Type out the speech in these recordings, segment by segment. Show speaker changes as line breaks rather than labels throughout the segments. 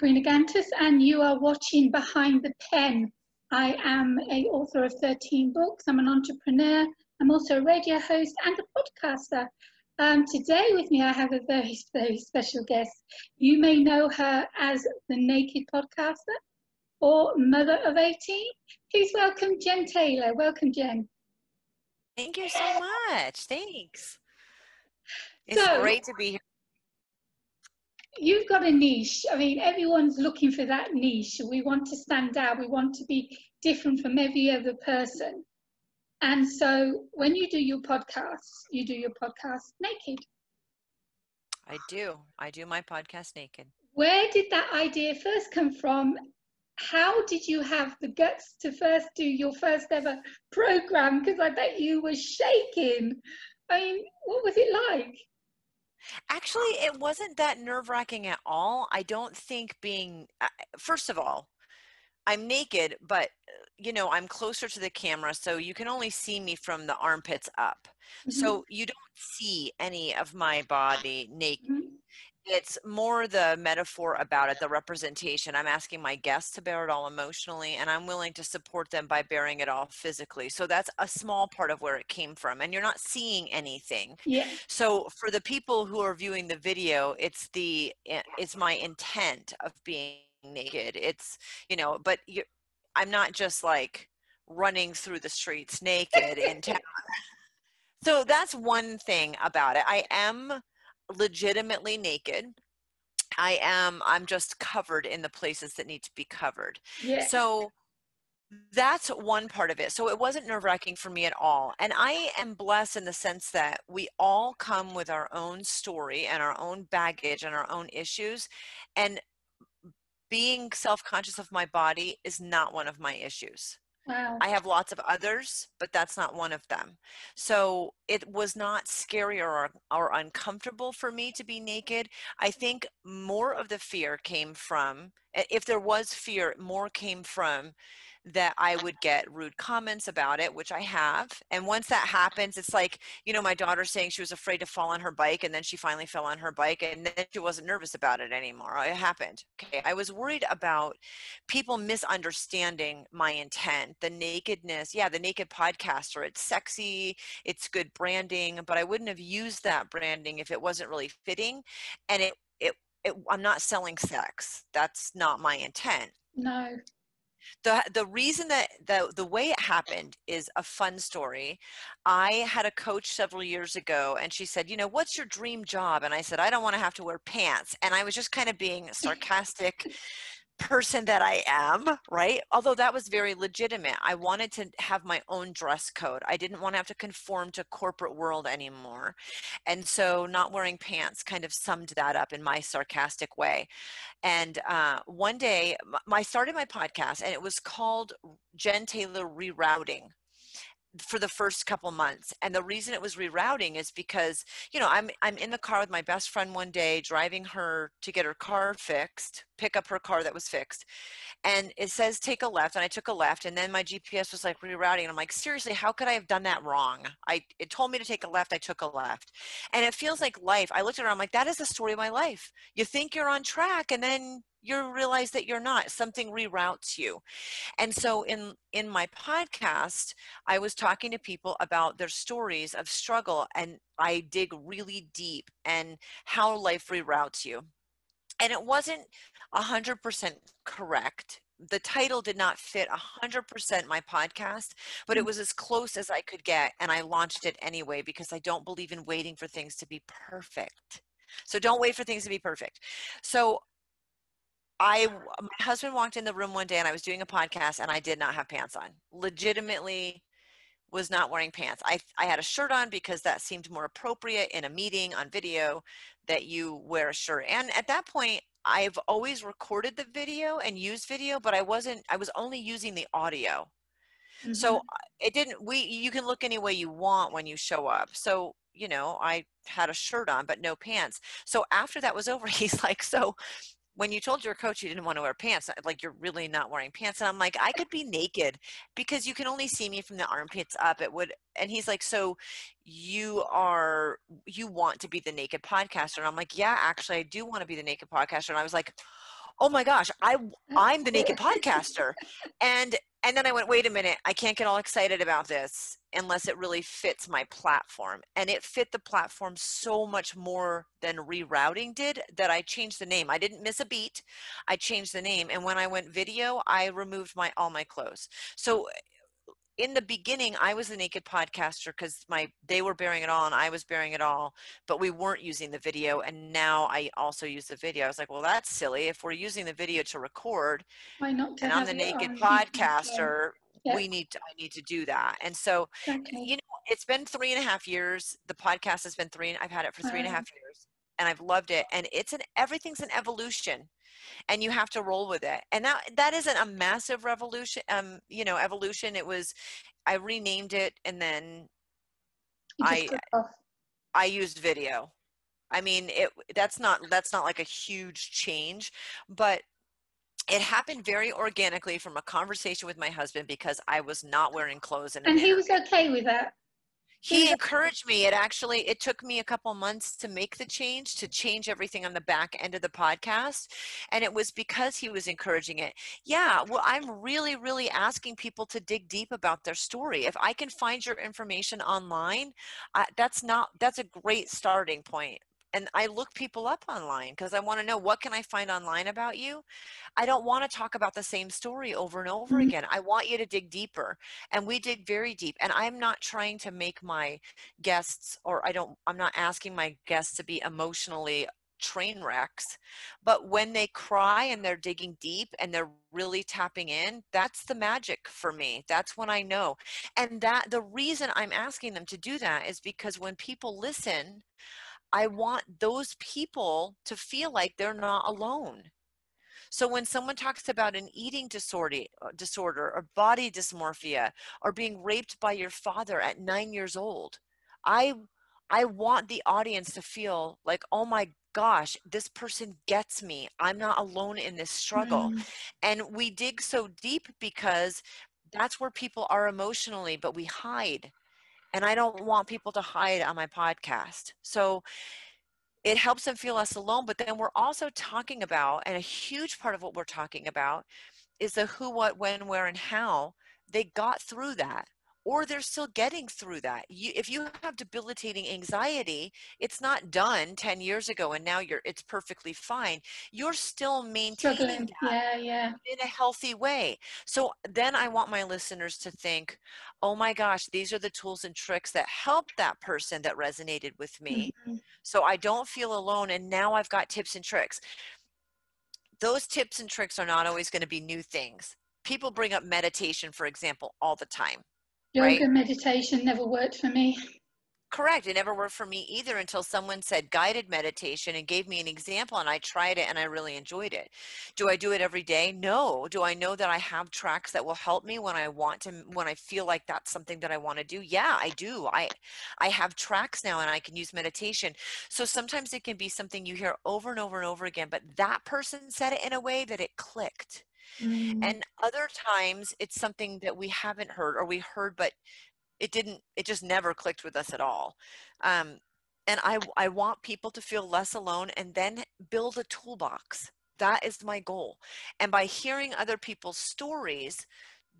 Karina Gantus, and you are watching Behind the Pen. I am a author of 13 books. I'm an entrepreneur. I'm also a radio host and a podcaster. Um, today with me, I have a very, very special guest. You may know her as the Naked Podcaster or Mother of 18. Please welcome Jen Taylor. Welcome, Jen.
Thank you so much. Thanks. It's so, great to be here
you've got a niche. I mean, everyone's looking for that niche. We want to stand out. We want to be different from every other person. And so when you do your podcast, you do your podcast naked.
I do. I do my podcast naked.
Where did that idea first come from? How did you have the guts to first do your first ever program? Because I bet you were shaking. I mean, what was it like?
Actually, it wasn't that nerve wracking at all. I don't think being, uh, first of all, I'm naked, but uh, you know, I'm closer to the camera, so you can only see me from the armpits up. Mm-hmm. So you don't see any of my body naked. Mm-hmm it's more the metaphor about it, the representation. I'm asking my guests to bear it all emotionally, and I'm willing to support them by bearing it all physically. So that's a small part of where it came from. And you're not seeing anything.
Yeah.
So for the people who are viewing the video, it's the eh, it's my intent of being naked. It's you know, but you I'm not just like running through the streets naked in town. So that's one thing about it. I am legitimately naked. I am, I'm just covered in the places that need to be covered.
Yeah.
So that's one part of it. So it wasn't nerve wracking for me at all. And I am blessed in the sense that we all come with our own story and our own baggage and our own issues. And being self conscious of my body is not one of my issues.
Wow.
I have lots of others, but that's not one of them. So it was not scary or, or uncomfortable for me to be naked. I think more of the fear came from, if there was fear, more came from that I would get rude comments about it, which I have. And once that happens, it's like, you know, my daughter saying she was afraid to fall on her bike and then she finally fell on her bike and then she wasn't nervous about it anymore. It happened. Okay. I was worried about people misunderstanding my intent, the nakedness. Yeah, the naked podcaster. It's sexy, it's good branding, but I wouldn't have used that branding if it wasn't really fitting. And it, it, it I'm not selling sex. That's not my intent.
No
the the reason that the the way it happened is a fun story. I had a coach several years ago and she said you know what's your dream job? And i said i don't want to have to wear pants. And i was just kind of being sarcastic person that I am, right? Although that was very legitimate. I wanted to have my own dress code. I didn't want to have to conform to corporate world anymore. And so not wearing pants kind of summed that up in my sarcastic way. And uh, one day I started my podcast and it was called Jen Taylor Rerouting for the first couple months and the reason it was rerouting is because you know i'm i'm in the car with my best friend one day driving her to get her car fixed pick up her car that was fixed and it says take a left and i took a left and then my gps was like rerouting and i'm like seriously how could i have done that wrong? I it told me to take a left i took a left and it feels like life i looked at her i'm like that is the story of my life. You think you're on track and then you realize that you're not something reroutes you and so in in my podcast i was talking to people about their stories of struggle and i dig really deep and how life reroutes you and it wasn't 100% correct the title did not fit 100% my podcast, but it mm. was as close as I could get. And I launched it anyway because I don't believe in waiting for things to be perfect. So don't wait for things to be perfect. So I my husband walked in the room one day and I was doing a podcast and I did not have pants on. Legitimately was not wearing pants. I I had a shirt on because that seemed more appropriate in a meeting on video that you wear a shirt. And at that point I've always recorded the video and used video, but I wasn't I was only using the audio. Mm-hmm. So uh, it didn't we you can look any way you want when you show up. So you know, I had a shirt on but no pants. So after that was over, he's like, "So when you told your coach you didn't want to wear pants, like you're really not wearing pants. And I'm like, I could be naked because you can only see me from the armpits up. It would, and he's like, so you are, you want to be the naked podcaster. And I'm like, yeah, actually, I do want to be the naked podcaster. And I was like, oh my gosh, I I'm the naked podcaster. And and then I went, wait a minute, I can't get all excited about this unless it really fits my platform. And it fit the platform so much more than rerouting did that I changed the name. I didn't miss a beat. I changed the name. And when I went video, I removed my all my clothes. So in the beginning i was the naked podcaster because my they were bearing it all and i was bearing it all but we weren't using the video and now i also use the video. I was like well that's silly. If we're using the video to record
why not
and i'm the naked podcaster yeah. we need to i need to do that. And so exactly. you know it's been three and a half years. The podcast has been three i've had it for three and a half years and i've loved it and it's an everything's an evolution and you have to roll with it and that that isn't a massive revolution um you know evolution it was i renamed it and then i i used video. I mean it that's not that's not like a huge change but it happened very organically from a conversation with my husband because I was not wearing clothes.
and he was okay with that
he encouraged me. It actually it took me a couple months to make the change to change everything on the back end of the podcast and it was because he was encouraging it. Yeah well i'm really really asking people to dig deep about their story. If i can find your information online uh, that's not that's a great starting point and I look people up online because I want to know what can I find online about you. I don't want to talk about the same story over and over mm-hmm. again. I want you to dig deeper, and we dig very deep. And I'm not trying to make my guests, or I don't. I'm not asking my guests to be emotionally train wrecks but when they cry and they're digging deep and they're really tapping in that's the magic for me that's when i know and that the reason i'm asking them to do that is because when people listen I want those people to feel like they're not alone. So when someone talks about an eating disorder, uh, disorder or body dysmorphia or being raped by your father at 9 years old, I I want the audience to feel like, "Oh my gosh, this person gets me. I'm not alone in this struggle." Mm. And we dig so deep because that's where people are emotionally, but we hide and I don't want people to hide on my podcast. So it helps them feel less alone. But then we're also talking about, and a huge part of what we're talking about is the who, what, when, where, and how they got through that or they're still getting through that. You, if you have debilitating anxiety, it's not done 10 years ago and now you're it's perfectly fine. You're still maintaining
yeah, yeah.
in a healthy way. So then I want my listeners to think, "Oh my gosh, these are the tools and tricks that helped that person that resonated with me." Mm-hmm. So I don't feel alone and now I've got tips and tricks. Those tips and tricks are not always going to be new things. People bring up meditation, for example, all the time
Yoga right? meditation never worked for me.
Correct. It never worked for me either until someone said guided meditation and gave me an example and I tried it and I really enjoyed it. Do I do it every day? No. Do I know that I have tracks that will help me when I want to when I feel like that's something that I want to do? Yeah, I do. I I have tracks now and I can use meditation. So sometimes it can be something you hear over and over and over again, but that person said it in a way that it clicked Mm. And other times it's something that we haven't heard or we heard, but it didn't, it just never clicked with us at all. Um, and I, I want people to feel less alone and then build a toolbox. That is my goal. And by hearing other people's stories,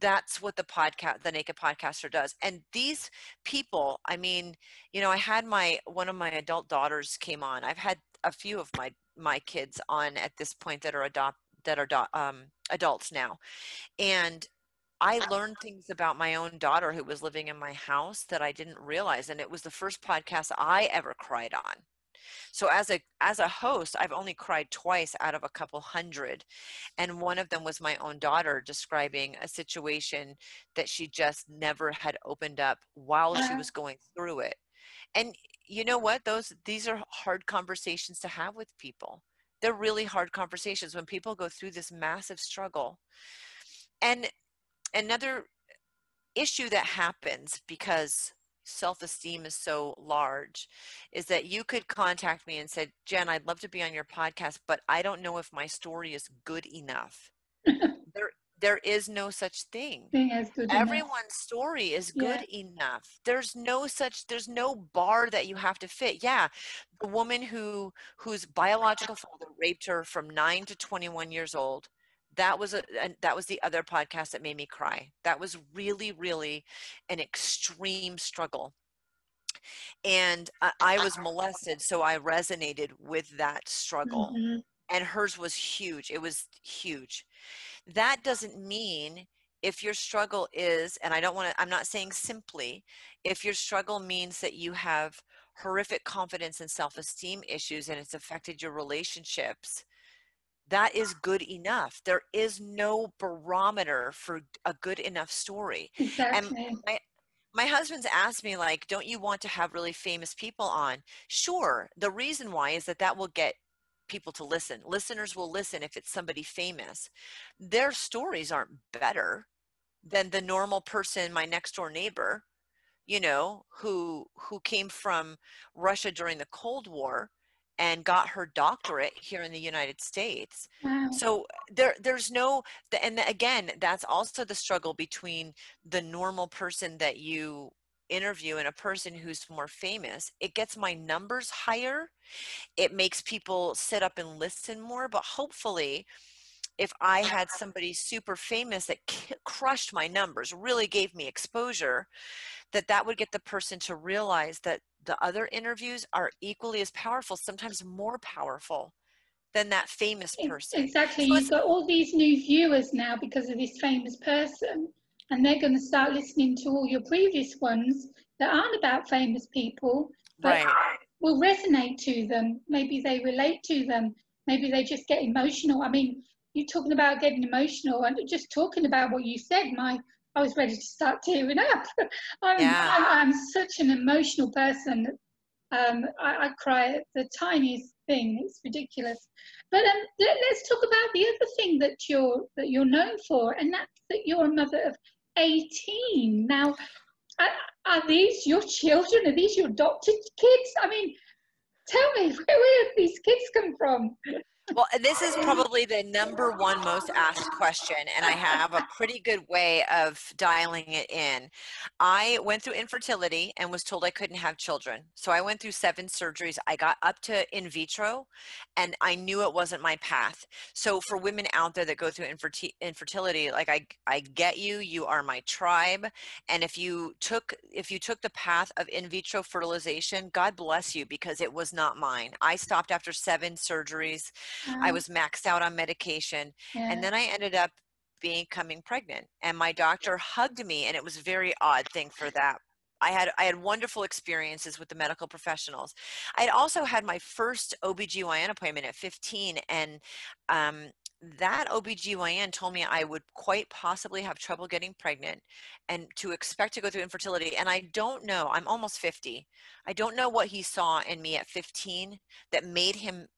that's what the podcast the naked podcaster does and these people i mean you know i had my one of my adult daughters came on i've had a few of my my kids on at this point that are adopt that are um, adults now and I learned things about my own daughter who was living in my house that I didn't realize and it was the first podcast I ever cried on. So as a as a host, I've only cried twice out of a couple hundred and one of them was my own daughter describing a situation that she just never had opened up while she uh-huh. was going through it. And you know what? Those these are hard conversations to have with people they're really hard conversations when people go through this massive struggle. And another issue that happens because self-esteem is so large is that you could contact me and say jen i'd love to be on your podcast but i don't know if my story is good enough there there is no such thing.
Thing
Everyone's
enough.
story is
Yeah.
good enough. There's no such there's no bar that you have to fit. Yeah, the woman who whose biological father raped her from 9 to 21 years old. That was a and that was the other podcast that made me cry. That was really really an extreme struggle. And I, I was molested, so I resonated with that struggle
Mhm.
and hers was huge. It was huge. That doesn't mean if your struggle is, and I don't want to, I'm not saying simply, if your struggle means that you have horrific confidence and self esteem issues and it's affected your relationships, that is good enough. There is no barometer for a good enough story.
Exactly.
And my, My husband's asked me, like, don't you want to have really famous people on? Sure. The reason why is that that will get people to listen. Listeners will listen if it's somebody famous. Their stories aren't better than the normal person, my next door neighbor, you know, who who came from Russia during the Cold War and got her doctorate here in the United States.
Wow.
So there there's no and again, that's also the struggle between the normal person that you interview and a person who's more famous. It gets my numbers higher it makes people sit up and listen more but hopefully if i had somebody super famous that k- crushed my numbers really gave me exposure that that would get the person to realize that the other interviews are equally as powerful sometimes more powerful than that famous person
Exactly.
So
You've got all these new viewers now because of this famous person, and they're going to start listening to all your previous ones that aren't about famous people, but
right
will resonate to them. Maybe they relate to them. Maybe they just get emotional. I mean, you're talking about getting emotional and just talking about what you said, my I was ready to start tearing up. I'm,
Yeah.
I'm, I'm such an emotional person. Um, I, I cry at the tiniest thing. It's ridiculous. But um, let, us talk about the other thing that you're that you're known for, and that's that you're a mother of 18. Now, are, are these your children? Are these your adopted kids? I mean, tell me, where, where did these kids come from?
Well, uh, this is probably the number one most asked question, and I have a pretty good way of dialing it in. I went through infertility and was told I couldn't have children. So I went through seven surgeries. I got up to in vitro, and I knew it wasn't my path. So for women out there that go through inferti- infertility, like I, I get you. You are my tribe, and if you took if you took the path of in vitro fertilization, God bless you because it was not mine. I stopped after seven surgeries. I
Um,
was maxed out on medication.
yeah.
And then I ended up becoming pregnant. And my doctor hugged me, and it was a very odd thing for that. I had I had wonderful experiences with the medical professionals. I had also had my first OBGYN appointment at 15 and um, that OBGYN told me I would quite possibly have trouble getting pregnant and to expect to go through infertility. And I don't know, I'm almost 50. I don't know what he saw in me at 15 that made him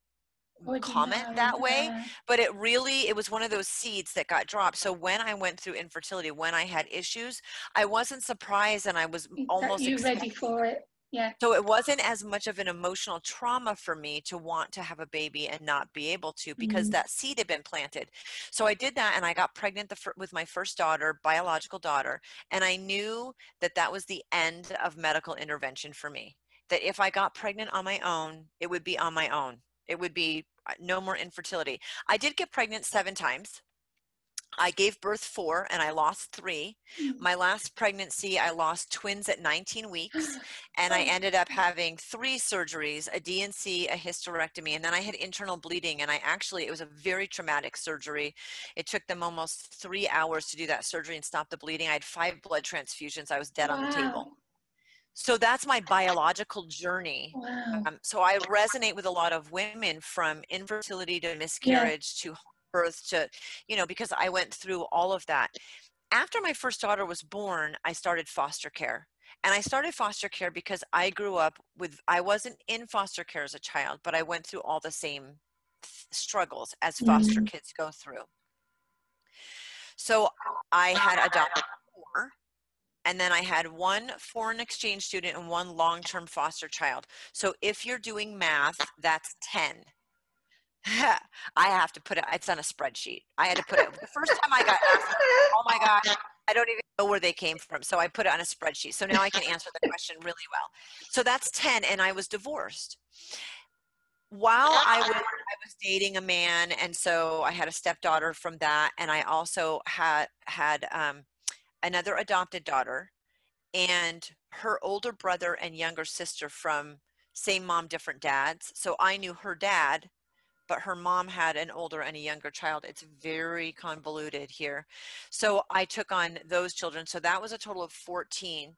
comment
know,
that way but it really it was one of those seeds that got dropped so when i went through infertility when i had issues i wasn't surprised and i was almost
you ready for it? Yeah.
so it wasn't as much of an emotional trauma for me to want to have a baby and not be able to because
Mhm.
that seed had been planted. So I did that and I got pregnant the, fir- with my first daughter, biological daughter, and I knew that that was the end of medical intervention for me. That if I got pregnant on my own, it would be on my own. It would be no more infertility. I did get pregnant seven times. I gave birth four and I lost three.
Mm.
My last pregnancy, I lost twins at 19 weeks and I
Oh.
ended up having three surgeries a D&C, a hysterectomy, and then I had internal bleeding. And I actually, it was a very traumatic surgery. It took them almost three hours to do that surgery and stop the bleeding. I had five blood transfusions. I was dead on the table. So that's my biological journey.
Wow.
Um, so I resonate with a lot of women from infertility to miscarriage to birth to, you know, because I went through all of that. After my first daughter was born, I started foster care. And I started foster care because I grew up with, I wasn't in foster care as a child, but I went through all the same th- struggles as foster
Mm.
kids go through. So I had adopted four, and then I had one foreign exchange student and one long term foster child. So if you're doing math, that's 10. I have to put it, it's on a spreadsheet. I had to put it, the first time I got asked, oh my gosh, I don't even know where they came from. So I put it on a spreadsheet. So now I can answer the question really well. So that's 10, and I was divorced. While I was, I was dating a man, and so I had a stepdaughter from that, and I also had had um, another adopted daughter, and her older brother and younger sister from same mom, different dads. So I knew her dad but her mom had an older and a younger child. It's very convoluted here. So I took on those children. So that was a total of 14.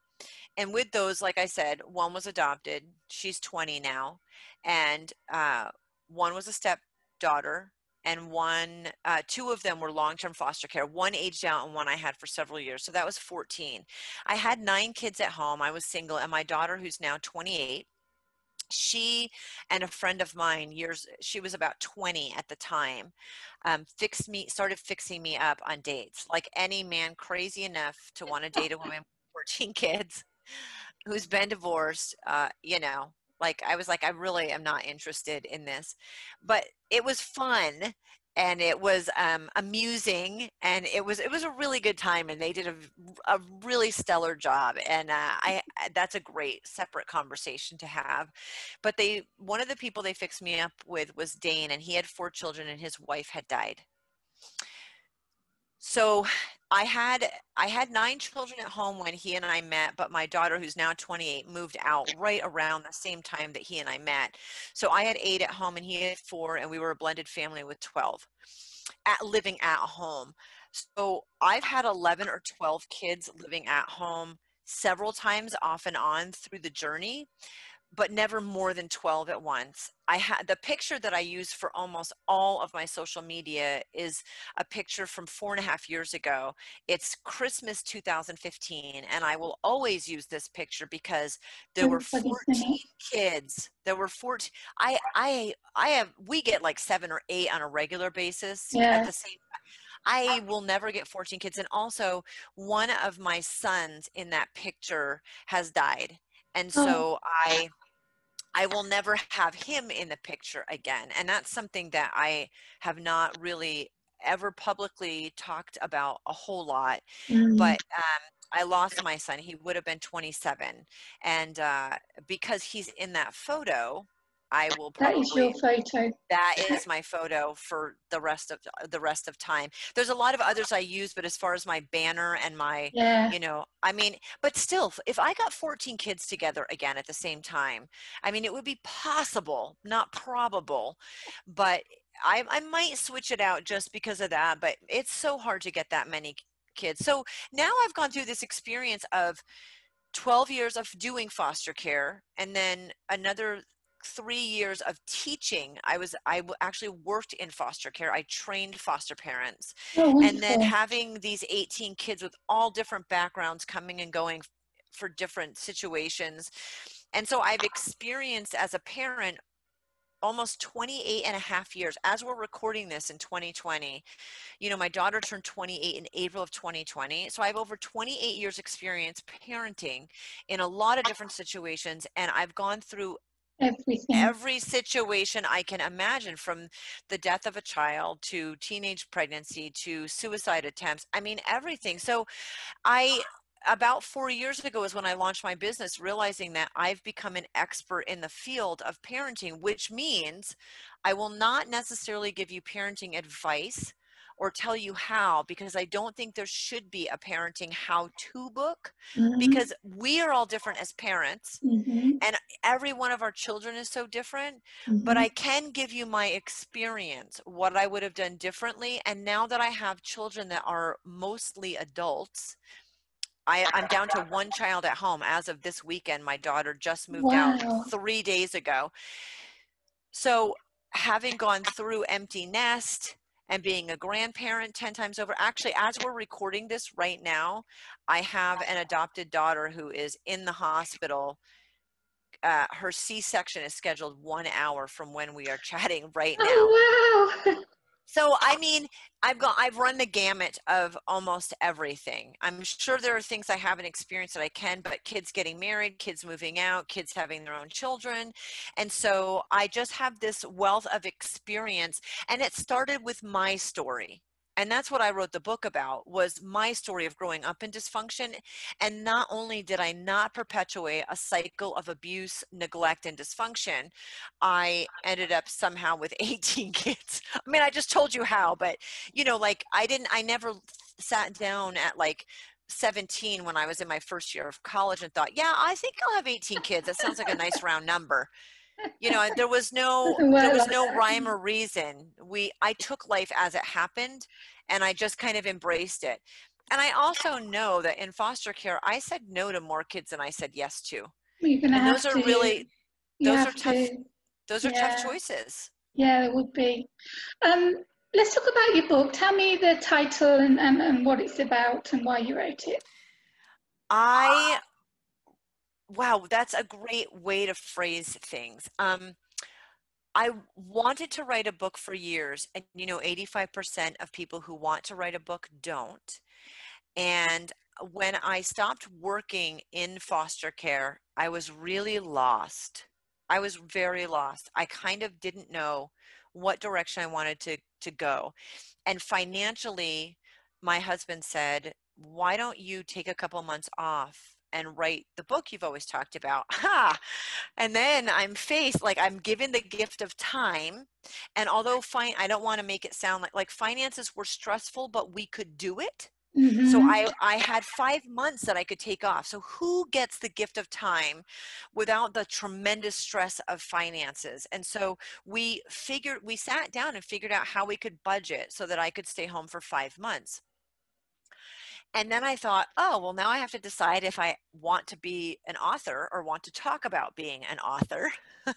And with those, like I said, one was adopted. She's 20 now. And uh, one was a stepdaughter and one uh, two of them were long-term foster care one aged out and one i had for several years so that was 14 i had nine kids at home i was single and my daughter who's now 28 she and a friend of mine years she was about 20 at the time um, fixed me started fixing me up on dates like any man crazy enough to want to date a woman with 14 kids who's been divorced uh, you know like i was like i really am not interested in this but it was fun and it was um, amusing and it was it was a really good time and they did a, a really stellar job and uh, I that's a great separate conversation to have but they one of the people they fixed me up with was Dane and he had four children and his wife had died so I had I had nine children at home when he and I met, but my daughter, who's now 28, moved out right around the same time that he and I met. So I had eight at home, and he had four, and we were a blended family with 12, at living at home. So I've had 11 or 12 kids living at home several times off and on through the journey but never more than 12 at once. I had the picture that I use for almost all of my social media is a picture from four and a half years ago. It's Christmas 2015, and I will always use this picture because there were 14 kids. There were 14. I I I have we get like seven or eight on a regular basis yeah. at the same I will never get 14 kids. And also, one of my sons in that picture has died. And oh. so I I will never have him in the picture again. And that's something that I have not really ever publicly talked about a whole lot. Mm. But um, I lost my son. He would have been 27. And uh, because he's in that photo, I will
probably, that is your photo.
That is my photo for the rest of the rest of time. There's a lot of others I use, but as far as my banner and my, yeah. you know, I mean, but still, if I got 14 kids together again at the same time, I mean, it would be possible, not probable, but I, I might switch it out just because of that. But it's so hard to get that many kids. So now I've gone through this experience of 12 years of doing foster care and then another three years of teaching i was I actually worked in foster care i trained foster parents oh, and then having these 18 kids with all different backgrounds coming and going for different situations and so i've experienced as a parent almost 28 and a half years as we're recording this in 2020 you know my daughter turned 28 in april of 2020 so i have over 28 years experience parenting in a lot of different situations and i've gone through
Everything.
Every situation I can imagine from the death of a child to teenage pregnancy to suicide attempts. I mean, everything. So I about four years ago is when I launched my business, realizing that I've become an expert in the field of parenting, which means I will not necessarily give you parenting advice or tell you how because I don't think there should be a parenting how to book mm-hmm. because we are all different as parents mm-hmm. and every one of our children is so different. Mm-hmm. But I can give you my experience, what I would have done differently. And now that I have children that are mostly adults, I, am down to one child at home as of this weekend. My daughter just moved wow. out three days ago. So, having gone through empty nest, and being a grandparent 10 times over. Actually, as we're recording this right now, I have an adopted daughter who is in the hospital. Uh, her C section is scheduled one hour from when we are chatting right now.
Oh, wow.
So I mean, I've got I've run the gamut of almost everything. I'm sure there are things I haven't experienced that I can, but kids getting married, kids moving out, kids having their own children. And so I just have this wealth of experience and it started with my story and that's what i wrote the book about was my story of growing up in dysfunction and not only did i not perpetuate a cycle of abuse neglect and dysfunction i ended up somehow with 18 kids. I mean i just told you how but you know like i didn't i never sat down at like 17 when i was in my first year of college and thought yeah i think i'll have 18 kids. That sounds like a nice round number you know there was no there was no rhyme or reason we i took life as it happened and i just kind of embraced it and i also know that in foster care i said no to more kids than i said yes to and
have
those are
to.
really those are tough
to.
those are
Yeah.
tough choices
Yeah, it would be. Um, let's talk about your book. Tell me the title and, and, and what it's about and why you wrote it.
i wow that's a great way to phrase things um I wanted to write a book for years, and you know, 85% of people who want to write a book don't. And when I stopped working in foster care, I was really lost. I was very lost. I kind of didn't know what direction I wanted to, to go. And financially, my husband said, Why don't you take a couple months off and write the book you've always talked about? Ha! And then I'm faced, like, I'm given the gift of time. And although fine, I don't want to make it sound like like finances were stressful, but we could do it so
Mhm.
I, I had five months that I could take off. So who gets the gift of time without the tremendous stress of finances? And so we figured, we sat down and figured out how we could budget so that I could stay home for five months. And then I thought, oh, well, now I have to decide if I want to be an author or want to talk about being an author,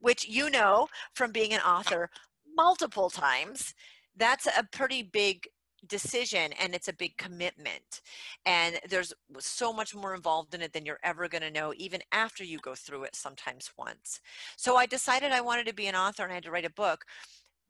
which you know from being an author multiple times. That's a pretty big decision and it's a big commitment. And there's so much more involved in it than you're ever going to know even after you go through it sometimes once. So i decided i wanted to be an author and i had to write a book.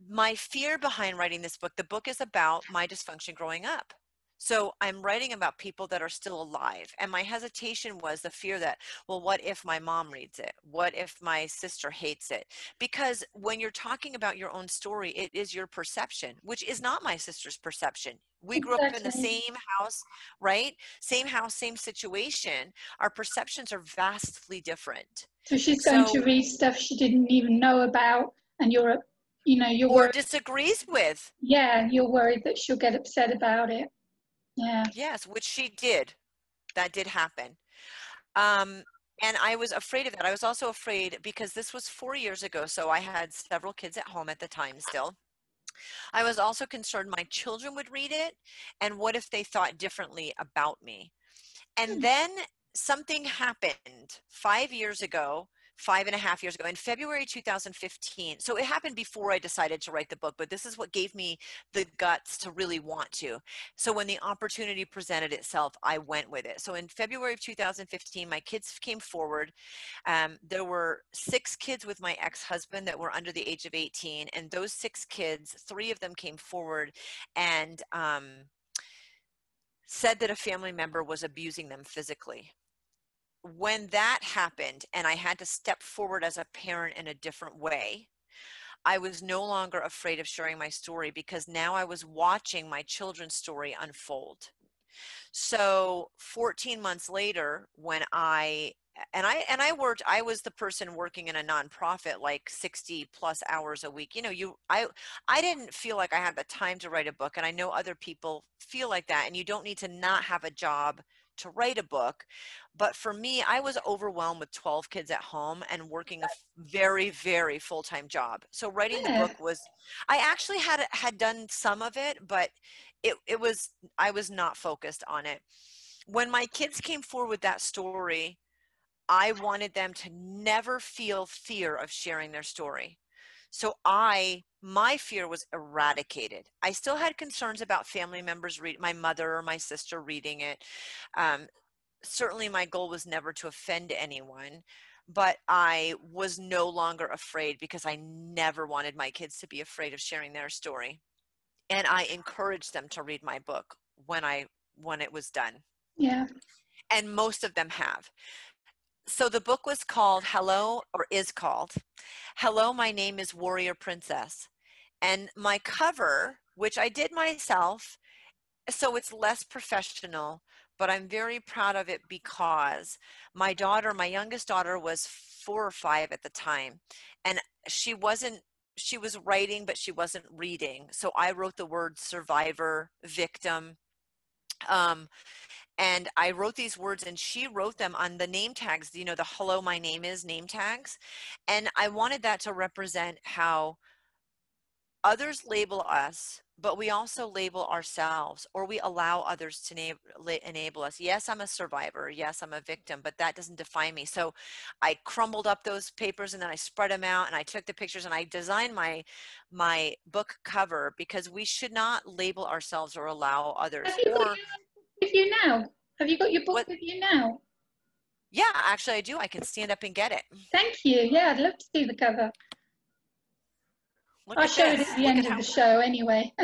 My fear behind writing this book the book is about my dysfunction growing up so i'm writing about people that are still alive and my hesitation was the fear that well what if my mom reads it? What if my sister hates it? Because when you're talking about your own story it is your perception which is not my sister's perception. We grew up in the same house right? Same house same situation. Our perceptions are vastly different.
So she's going
so
to read stuff she didn't even know about, and you're, you know, you're
or
worried.
disagrees with.
Yeah, you're worried that she'll get upset about it. Yeah.
yes which she did that did happen um and i was afraid of that i was also afraid because this was four years ago so i had several kids at home at the time still I was also concerned my children would read it and what if they thought differently about me. And
Hmm.
then something happened five years ago, five and a half years ago, in February 2015. So it happened before I decided to write the book, but this is what gave me the guts to really want to. So when the opportunity presented itself, I went with it. So in February of 2015, my kids came forward. Um, there were six kids with my ex husband that were under the age of 18. And those six kids, three of them came forward and um, said that a family member was abusing them physically. When that happened, and I had to step forward as a parent in a different way, I was no longer afraid of sharing my story because now I was watching my children's story unfold. So 14 months later, when I and I and I worked, I was the person working in a nonprofit like 60 plus hours a week. You know, you I I didn't feel like I had the time to write a book, and I know other people feel like that, and you don't need to not have a job to write a book. But for me, I was overwhelmed with 12 kids at home and working a very, very full-time job. So writing the book was I actually had had done some of it, but it, it was I was not focused on it. When my kids came forward with that story, I wanted them to never feel fear of sharing their story. So I my fear was eradicated. I still had concerns about family members read my mother or my sister reading it. Um, certainly my goal was never to offend anyone but I was no longer afraid because I never wanted my kids to be afraid of sharing their story. And I encouraged them to read my book when I when it was done.
Yeah.
And most of them have. So the book was called Hello or is called Hello my name is Warrior Princess. And my cover, which I did myself, so it's less professional, but I'm very proud of it because my daughter, my youngest daughter, was four or five at the time, and she wasn't. She was writing, but she wasn't reading. So I wrote the word survivor, victim, um, and I wrote these words, and she wrote them on the name tags. You know, the "Hello, my name is" name tags, and I wanted that to represent how others label us but we also label ourselves or we allow others to na- enable us. Yes i'm a survivor. Yes i'm a victim but that doesn't define me. So i crumbled up those papers and then i spread them out and i took the pictures and i designed my my book cover because we should not label ourselves or allow others
have you
or
got your with you now? Have you got your book
what,
with you now?
Yeah actually i do. I can stand up and get it.
Thank you. Yeah i'd love to see the cover
Look
I'll
at
show
this.
it at the
Look
end
at
of the show anyway.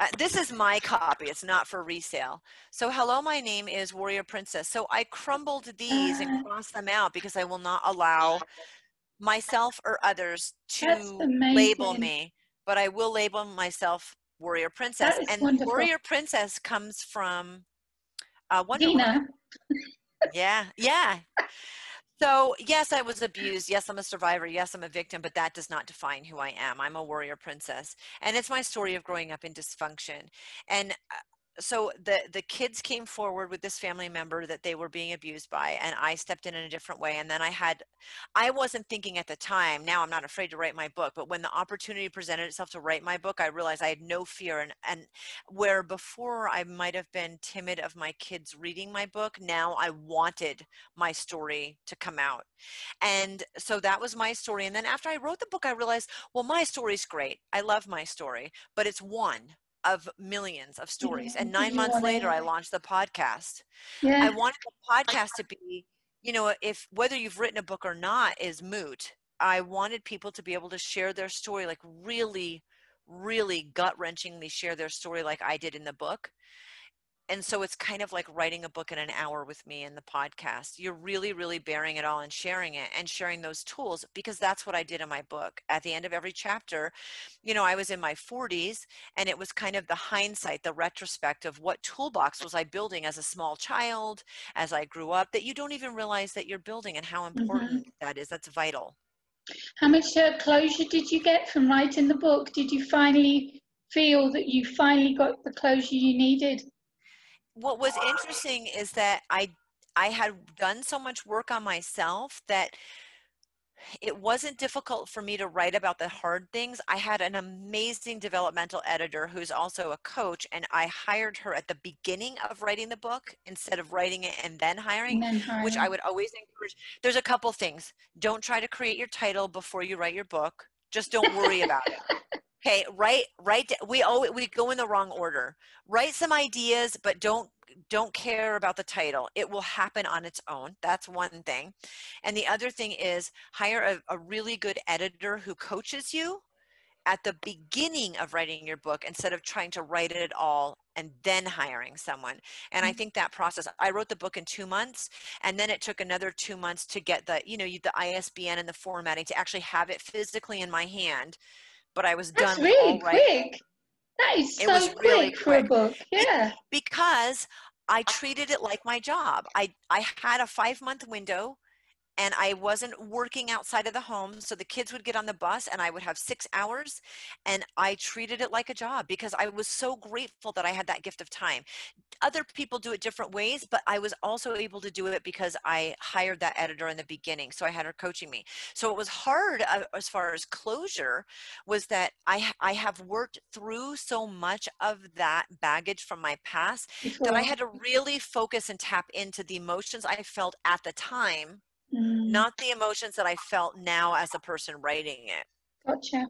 Uh, this is my copy. It's not for resale. So, hello, my name is Warrior Princess. So, I crumbled these and
Uh,
crossed them out because I will not allow myself or others to label me, but I will label myself Warrior Princess.
That is
and
wonderful.
Warrior Princess comes from uh, Wonder.
Dina,
Yeah, yeah. So, yes, I was abused. Yes, I'm a survivor. Yes, I'm a victim, but that does not define who I am. I'm a warrior princess. And it's my story of growing up in dysfunction. And uh, so the the kids came forward with this family member that they were being abused by and I stepped in in a different way and then I had I wasn't thinking at the time now I'm not afraid to write my book but when the opportunity presented itself to write my book I realized I had no fear and and where before I might have been timid of my kids reading my book now I wanted my story to come out. And so that was my story and then after I wrote the book I realized well my story's great I love my story but it's one of millions of stories. And nine months later, I launched the podcast.
yeah,
I wanted the podcast to be, you know, if whether you've written a book or not is moot. I wanted people to be able to share their story, like really, really gut wrenchingly share their story, like I did in the book. And so it's kind of like writing a book in an hour with me in the podcast. You're really, really bearing it all and sharing it and sharing those tools because that's what I did in my book. At the end of every chapter, you know, I was in my 40s and it was kind of the hindsight, the retrospect of what toolbox was I building as a small child, as I grew up, that you don't even realize that you're building and how important that is. That's vital.
How much uh, closure did you get from writing the book? Did you finally feel that you finally got the closure you needed?
What was interesting is that I I had done so much work on myself that it wasn't difficult for me to write about the hard things. I had an amazing developmental editor who's also a coach, and I hired her at the beginning of writing the book instead of writing it and then hiring,
And then
which I would always encourage. There's a couple things. Don't try to create your title before you write your book. Just don't worry about it. Okay, write write we always we go in the wrong order. Write some ideas, but don't don't care about the title. It will happen on its own. That's one thing. And the other thing is hire a, a really good editor who coaches you at the beginning of writing your book instead of trying to write it all and then hiring someone. And I
Mhm.
think that process, I wrote the book in two months and then it took another two months to get the, you know, the ISBN and the formatting to actually have it physically in my hand. But I was
That's
done
really
all
quick. That is
It
so
was really
quick for a book. Yeah.
because I treated it like my job. I, I had a five month window and I wasn't working outside of the home. So the kids would get on the bus and I would have six hours and I treated it like a job because I was so grateful that I had that gift of time. Other people do it different ways, but I was also able to do it because I hired that editor in the beginning. So I had her coaching me. So it was hard uh, as far as closure was that I, I have worked through so much of that baggage from my past that I had to really focus and tap into the emotions I felt at the time,
Mm,
not the emotions that I felt now as a person writing it.
gotcha.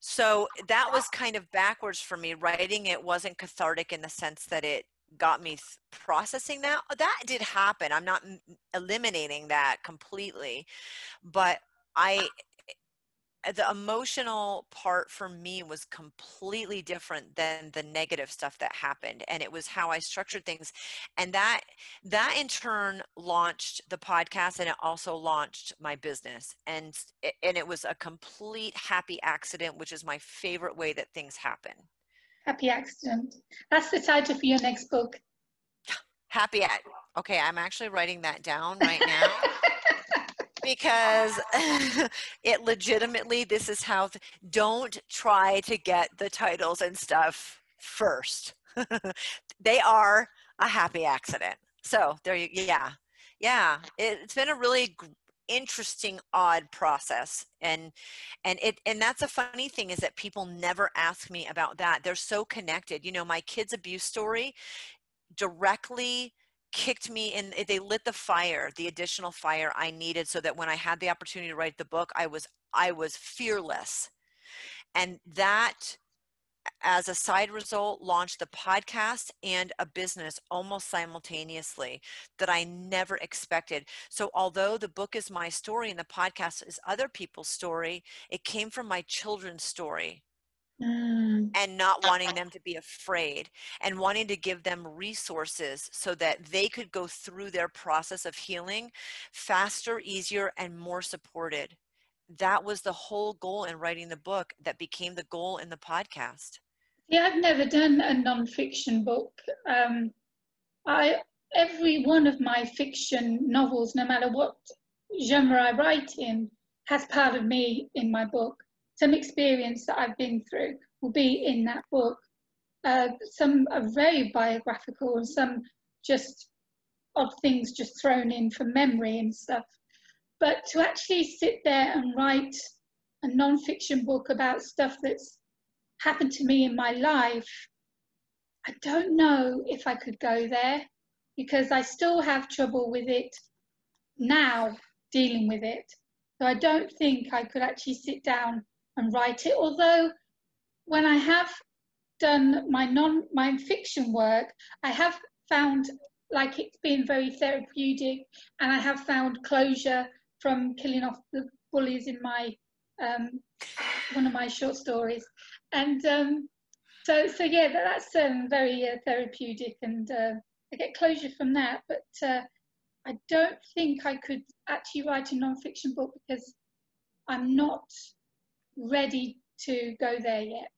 So that was kind of backwards for me. Writing it wasn't cathartic in the sense that it got me th- processing that that did happen i'm not m- eliminating that completely but i Uh, the emotional part for me was completely different than the negative stuff that happened and it was how i structured things and that that in turn launched the podcast and it also launched my business and and it was a complete happy accident which is my favorite way that things happen.
Happy accident. That's the title for your next book.
Happy okay i'm actually writing that down right now because it legitimately this is how th- don't try to get the titles and stuff first. They are a happy accident. So there you yeah. Yeah it, it's been a really interesting odd process and and it and that's a funny thing is that people never ask me about that. They're so connected. You know my kids abuse story directly kicked me in eh, they lit the fire the additional fire i needed so that when i had the opportunity to write the book i was i was fearless. And that as a side result launched the podcast and a business almost simultaneously that i never expected. So although the book is my story and the podcast is other people's story it came from my children's story Mm. and not wanting them to be afraid and wanting to give them resources so that they could go through their process of healing faster, easier, and more supported. That was the whole goal in writing the book that became the goal in the podcast.
Yeah, I've never done a non-fiction book. Um, I every one of my fiction novels, no matter what genre I write in, has part of me in my book some experience that I've been through will be in that book. Uh, some are very biographical and some just odd things just thrown in from memory and stuff. But to actually sit there and write a non-fiction book about stuff that's happened to me in my life, I don't know if I could go there because I still have trouble with it now, dealing with it. So I don't think I could actually sit down and write it. Although when I have done my non my fiction work, I have found like it's been very therapeutic, and I have found closure from killing off the bullies in my um, one of my short stories, and um, so so yeah, that's um, very uh, therapeutic, and uh, I get closure from that. But uh, I don't think I could actually write a non-fiction book because I'm not ready to go there yet.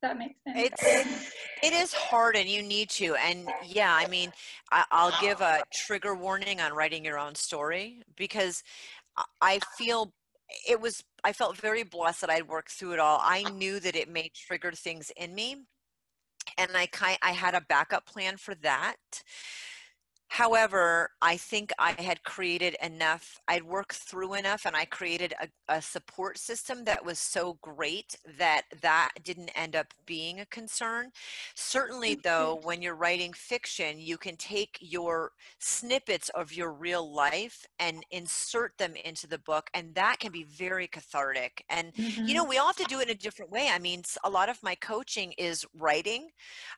That makes sense.
It's it is hard, and you need to. And yeah, I mean, I, I'll give a trigger warning on writing your own story because I feel it was. I felt very blessed that I'd worked through it all. I knew that it may trigger things in me, and I kind I had a backup plan for that. However, I think I had created enough, I'd worked through enough and I created a, a, support system that was so great that that didn't end up being a concern. Certainly, though, when you're writing fiction, you can take your snippets of your real life and insert them into the book, and that can be very cathartic. And, mm-hmm. you know, mm-hmm. we all have to do it in a different way. I mean, a lot of my coaching is writing.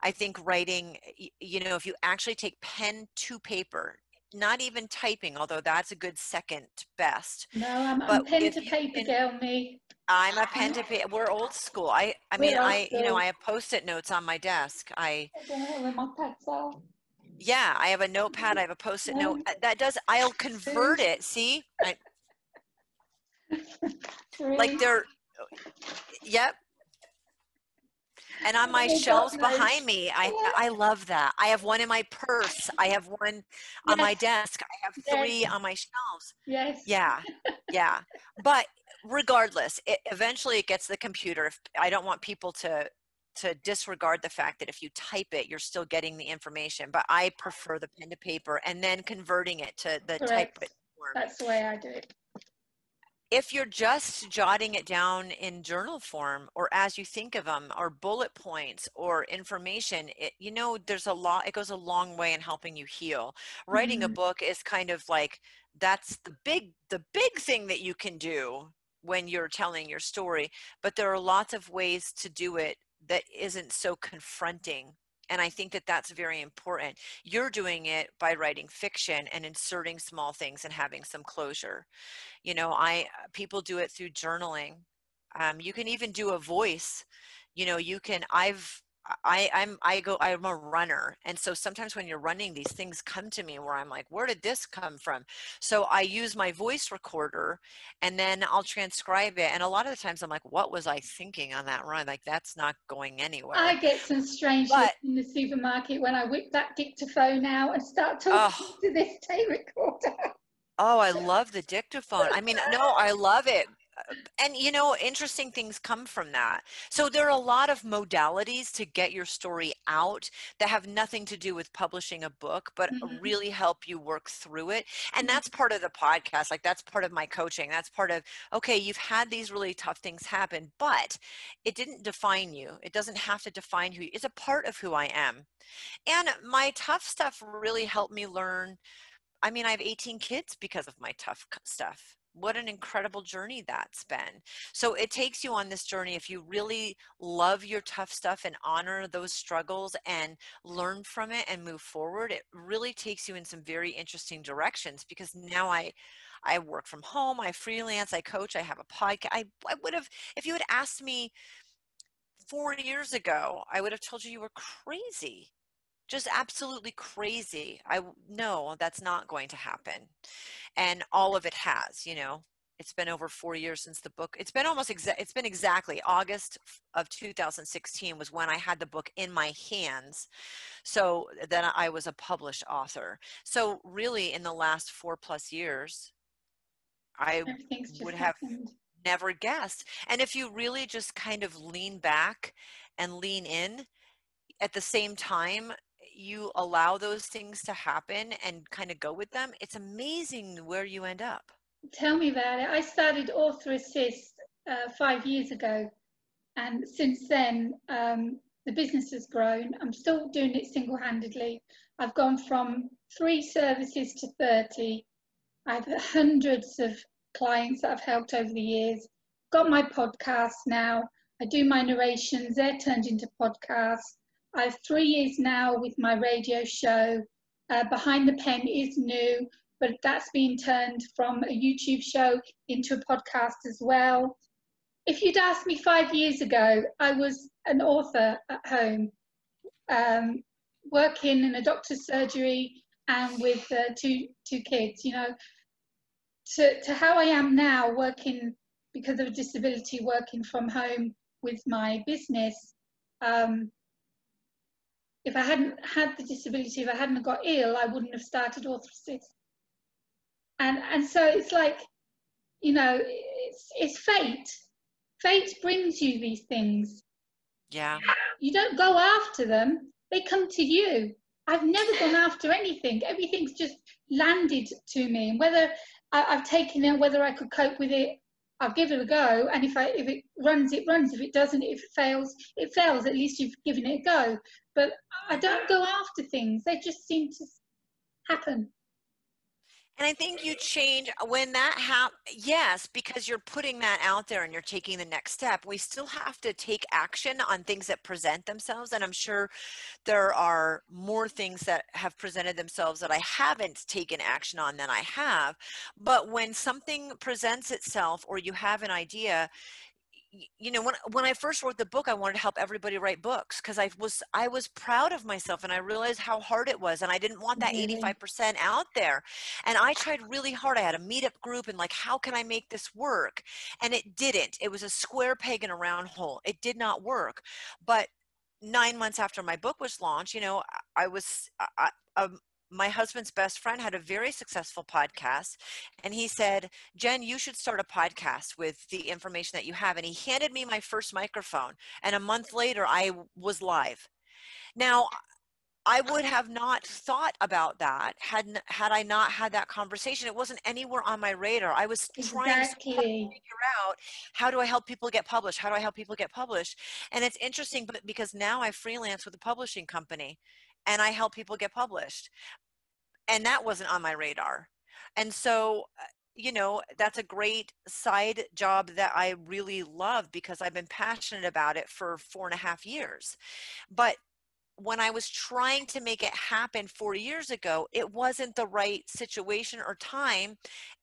I think writing, you know, if you actually take pen to paper not even typing although that's a good second best
no i'm, I'm pen to paper girl me.
I'm a pen to paper we're old school. I i mean i you know i have post-it notes on my desk. I, I yeah i have a notepad i have a post-it note. Uh, that does i'll convert it see? I, like they're yep and on my oh, shelves behind me i oh, i love that. I have one in my purse i have one on yes. my desk i have three yes. on my shelves.
Yes.
Yeah yeah. But regardless it, eventually it gets the computer if i don't want people to to disregard the fact that if you type it you're still getting the information but i prefer the pen to paper and then converting it to the Correct. type
form that's the way i do it
if you're just jotting it down in journal form or as you think of them or bullet points or information it, you know there's a lot it goes a long way in helping you heal writing mm-hmm. a book is kind of like that's the big the big thing that you can do when you're telling your story but there are lots of ways to do it that isn't so confronting and i think that that's very important. You're doing it by writing fiction and inserting small things and having some closure. You know i people do it through journaling. Um, you can even do a voice. You know you can i've I, I'm I go I'm a runner and so sometimes when you're running these things come to me where I'm like where did this come from? So I use my voice recorder and then I'll transcribe it and a lot of the times I'm like what was I thinking on that run? Like that's not going anywhere.
I get some strange but, in the supermarket when I whip that dictaphone out and start talking oh, to this tape recorder.
Oh, I love the dictaphone. I mean, no, I love it and you know interesting things come from that so there are a lot of modalities to get your story out that have nothing to do with publishing a book but mm-hmm. really help you work through it and mm-hmm. that's part of the podcast like that's part of my coaching that's part of okay you've had these really tough things happen but it didn't define you it doesn't have to define who it's a part of who i am and my tough stuff really helped me learn I mean, I have 18 kids because of my tough stuff what an incredible journey that's been. So it takes you on this journey if you really love your tough stuff and honor those struggles and learn from it and move forward. It really takes you in some very interesting directions because now I I work from home, I freelance, I coach, I have a podcast. I, I would have if you had asked me 4 years ago, I would have told you you were crazy just absolutely crazy. I no, that's not going to happen. And all of it has, you know. It's been over 4 years since the book. It's been almost exa- it's been exactly August of 2016 was when I had the book in my hands. So uh, then I was a published author. So really in the last 4 plus years I would have happened. never guessed. And if you really just kind of lean back and lean in, at the same time you allow those things to happen and kind of go with them, it's amazing where you end up.
Tell me about it. I started Author Assist uh, five years ago, and since then, um, the business has grown. I'm still doing it single handedly. I've gone from three services to 30. I've hundreds of clients that I've helped over the years. Got my podcast now. I do my narrations, they're turned into podcasts. I have three years now with my radio show. Uh, Behind the Pen is new, but that's been turned from a YouTube show into a podcast as well. If you'd asked me five years ago, I was an author at home, um, working in a doctor's surgery and with uh, two two kids. You know, to to how I am now, working because of a disability, working from home with my business. Um, if I hadn't had the disability, if I hadn't got ill, I wouldn't have started Author Assist. And and so it's like, you know, it's it's fate. Fate brings you these things.
Yeah.
You don't go after them; they come to you. I've never gone after anything. Everything's just landed to me. And whether I, have taken it, whether I could cope with it, I'll give it a go. And if I if it runs, it runs. If it doesn't, if it fails, it fails. At least you've given it a go. But I don't go after things. They just seem to happen.
And I think you change uh, when that happens. Yes, because you're putting that out there and you're taking the next step. We still have to take action on things that present themselves. And I'm sure there are more things that have presented themselves that I haven't taken action on than I have. But when something presents itself or you have an idea, you know when when I first wrote the book I wanted to help everybody write books because I was I was proud of myself and I realized how hard it was and I didn't want that mm-hmm. 85% out there. And I tried really hard I had a meetup group and like how can I make this work? And it didn't. It was a square peg in a round hole. It did not work. But nine months after my book was launched you know I was I, um, my husband's best friend had a very successful podcast and he said jen you should start a podcast with the information that you have and he handed me my first microphone and a month later i was live now I would have not thought about that had had I not had that conversation. It wasn't anywhere on my radar. I was trying to figure out how do I help people get published? How do I help people get published? And it's interesting, but because now I freelance with a publishing company, and I help people get published. And that wasn't on my radar. And so, uh, you know, that's a great side job that I really love because I've been passionate about it for four and a half years. But when I was trying to make it happen four years ago, it wasn't the right situation or time.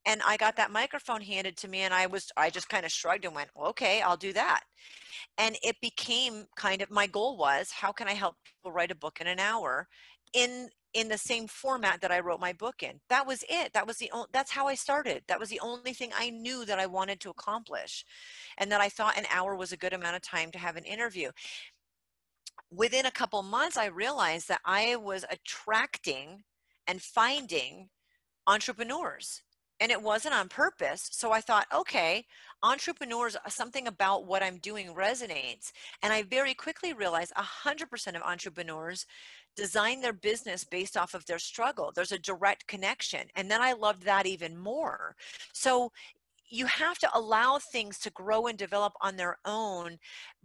And I got that microphone handed to me and I was, I just kind of shrugged and went, okay, I'll do that. And it became kind of, my goal was, how can I help people write a book in an hour in, in the same format that I wrote my book in. That was it. That was the only, that's how I started. That was the only thing I knew that I wanted to accomplish. And that I thought an hour was a good amount of time to have an interview within a couple months, I realized that I was attracting and finding entrepreneurs. And it wasn't on purpose. So I thought, okay, entrepreneurs, uh, something about what I'm doing resonates. And I very quickly realized 100% of entrepreneurs design their business based off of their struggle. There's a direct connection. And then I loved that even more. So you have to allow things to grow and develop on their own,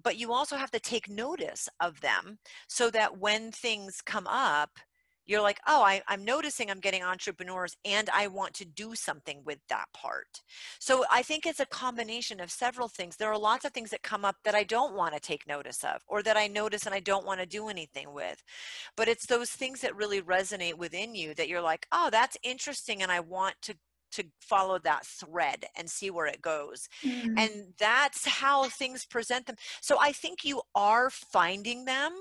but you also have to take notice of them so that when things come up, you're like, oh, I, am noticing I'm getting entrepreneurs and I want to do something with that part. So I think it's a combination of several things. There are lots of things that come up that I don't want to take notice of or that I notice and I don't want to do anything with. But it's those things that really resonate within you that you're like, oh, that's interesting and I want to to follow that thread and see where it goes. Mm. And that's how things present them. So I think you are finding them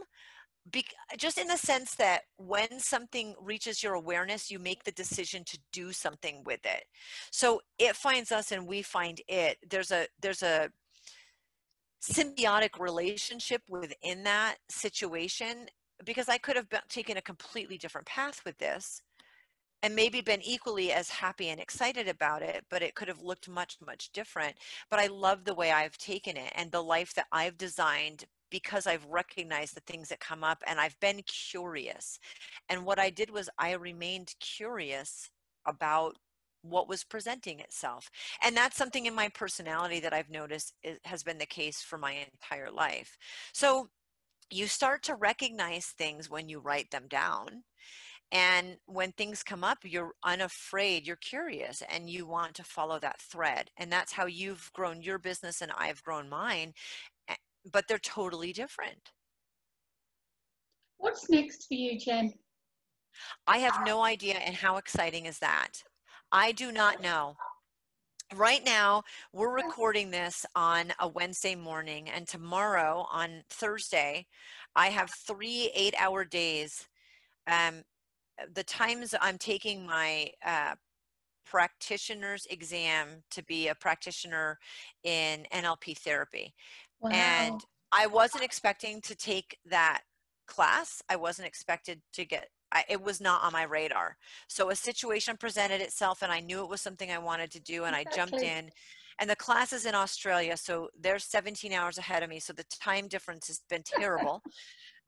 be, just in the sense that when something reaches your awareness, you make the decision to do something with it. So it finds us and we find it. There's a there's a symbiotic relationship within that situation because I could have been, taken a completely different path with this and maybe been equally as happy and excited about it, but it could have looked much, much different. But I love the way I've taken it and the life that I've designed because I've recognized the things that come up and I've been curious. And what I did was I remained curious about what was presenting itself. And that's something in my personality that I've noticed has been the case for my entire life. So you start to recognize things when you write them down and when things come up, you're unafraid, you're curious, and you want to follow that thread. And that's how you've grown your business and I've grown mine, but they're totally different.
What's next for you, Jen?
I have no idea. And how exciting is that? I do not know. Right now, we're recording this on a Wednesday morning, and tomorrow on Thursday, I have three eight hour days um, the times I'm taking my uh, practitioner's exam to be a practitioner in NLP therapy. Wow. And I wasn't expecting to take that class. I wasn't expected to get I, it was not on my radar. So a situation presented itself and I knew it was something I wanted to do and exactly. I jumped in. And the class is in Australia, so they're 17 hours ahead of me. So the time difference has been terrible.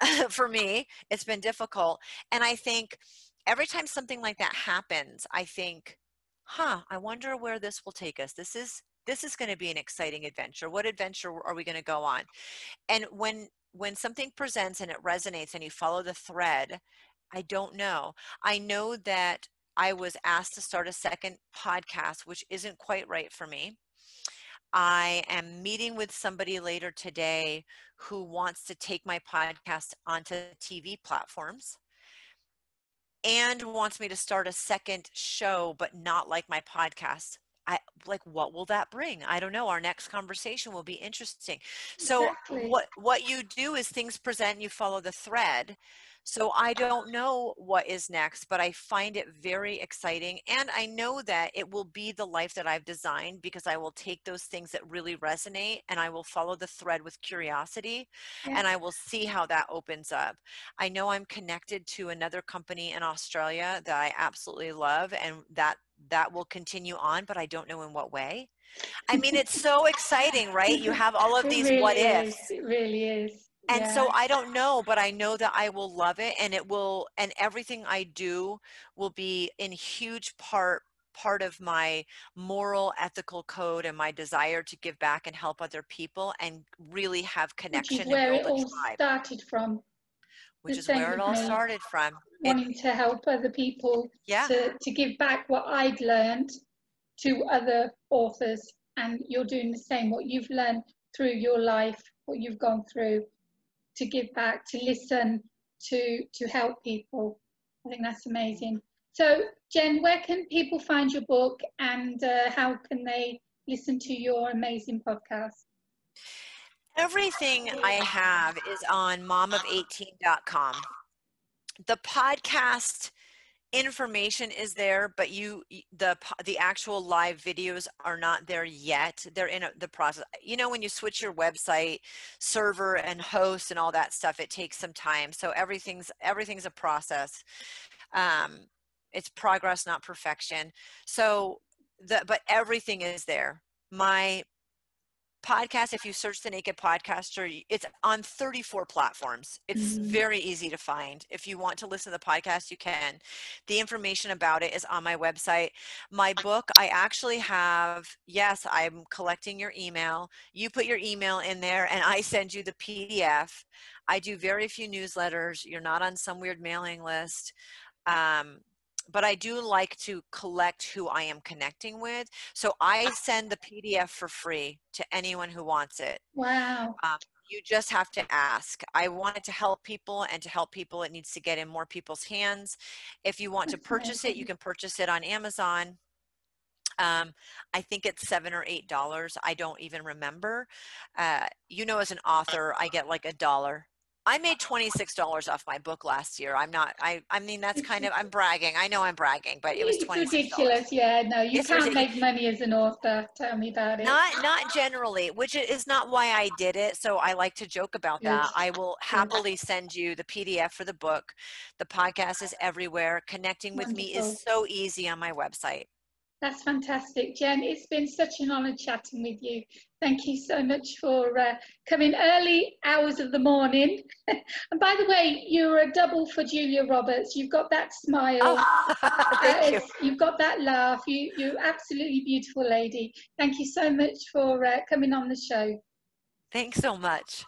for me. It's been difficult. And I think every time something like that happens, I think, huh, I wonder where this will take us. This is this is going to be an exciting adventure. What adventure are we going to go on? And when when something presents and it resonates and you follow the thread, I don't know. I know that I was asked to start a second podcast, which isn't quite right for me. I am meeting with somebody later today who wants to take my podcast onto TV platforms and wants me to start a second show, but not like my podcast. I like what will that bring? I don't know. Our next conversation will be interesting. So exactly. what what you do is things present, you follow the thread. So I don't know what is next, but I find it very exciting. And I know that it will be the life that I've designed because I will take those things that really resonate and I will follow the thread with curiosity yeah. and I will see how that opens up. I know I'm connected to another company in Australia that I absolutely love and that that will continue on, but I don't know in what way. I mean, it's so exciting, right? You have all of these
really
what
ifs. Is. It really is
and yeah. so i don't know but i know that i will love it and it will and everything i do will be in huge part part of my moral ethical code and my desire to give back and help other people and really have connection which
is where it all tribe. started from
which is where it all started from
wanting
it,
to help other people yeah to, to give back what i'd learned to other authors and you're doing the same what you've learned through your life what you've gone through to give back, to listen, to to help people. I think that's amazing. So, Jen, where can people find your book and uh, how can they listen to your amazing podcast?
Everything I have is on momof18.com. The podcast information is there but you the the actual live videos are not there yet. They're in a, the process you know when you switch your website server and host and all that stuff it takes some time so everything's everything's a process. Um it's progress not perfection. So the but everything is there. My podcast if you search the naked podcaster it's on 34 platforms. It's mm-hmm. very easy to find. If you want to listen to the podcast you can. The information about it is on my website. My book i actually have yes i'm collecting your email. You put your email in there and i send you the pdf i do very few newsletters. You're not on some weird mailing list. Um, but I do like to collect who I am connecting with. So I send the PDF for free to anyone who wants it.
Wow. Um,
you just have to ask. I want it to help people, and to help people, it needs to get in more people's hands. If you want to purchase it, you can purchase it on Amazon. Um, I think it's seven or eight dollars. I don't even remember. Uh, you know, as an author, I get like a dollar I made $26 off my book last year. I'm not, I, I mean, that's kind of, I'm bragging. I know I'm bragging, but it was $26.
It's ridiculous. Yeah, no, you it's can't ridiculous. make money as an author. Tell me about it.
Not, not generally, which is not why I did it. So I like to joke about that. I will mm. happily send you the PDF for the book. The podcast is everywhere. Connecting with Wonderful. me is so easy on my website.
That's fantastic, Jen. It's been such an honour chatting with you. Thank you so much for uh, coming early hours of the morning. and by the way, you're a double for Julia Roberts. You've got that smile. Oh,
thank you.
You've got that laugh. You, you're absolutely beautiful lady. Thank you so much for uh, coming on the show.
Thanks so much.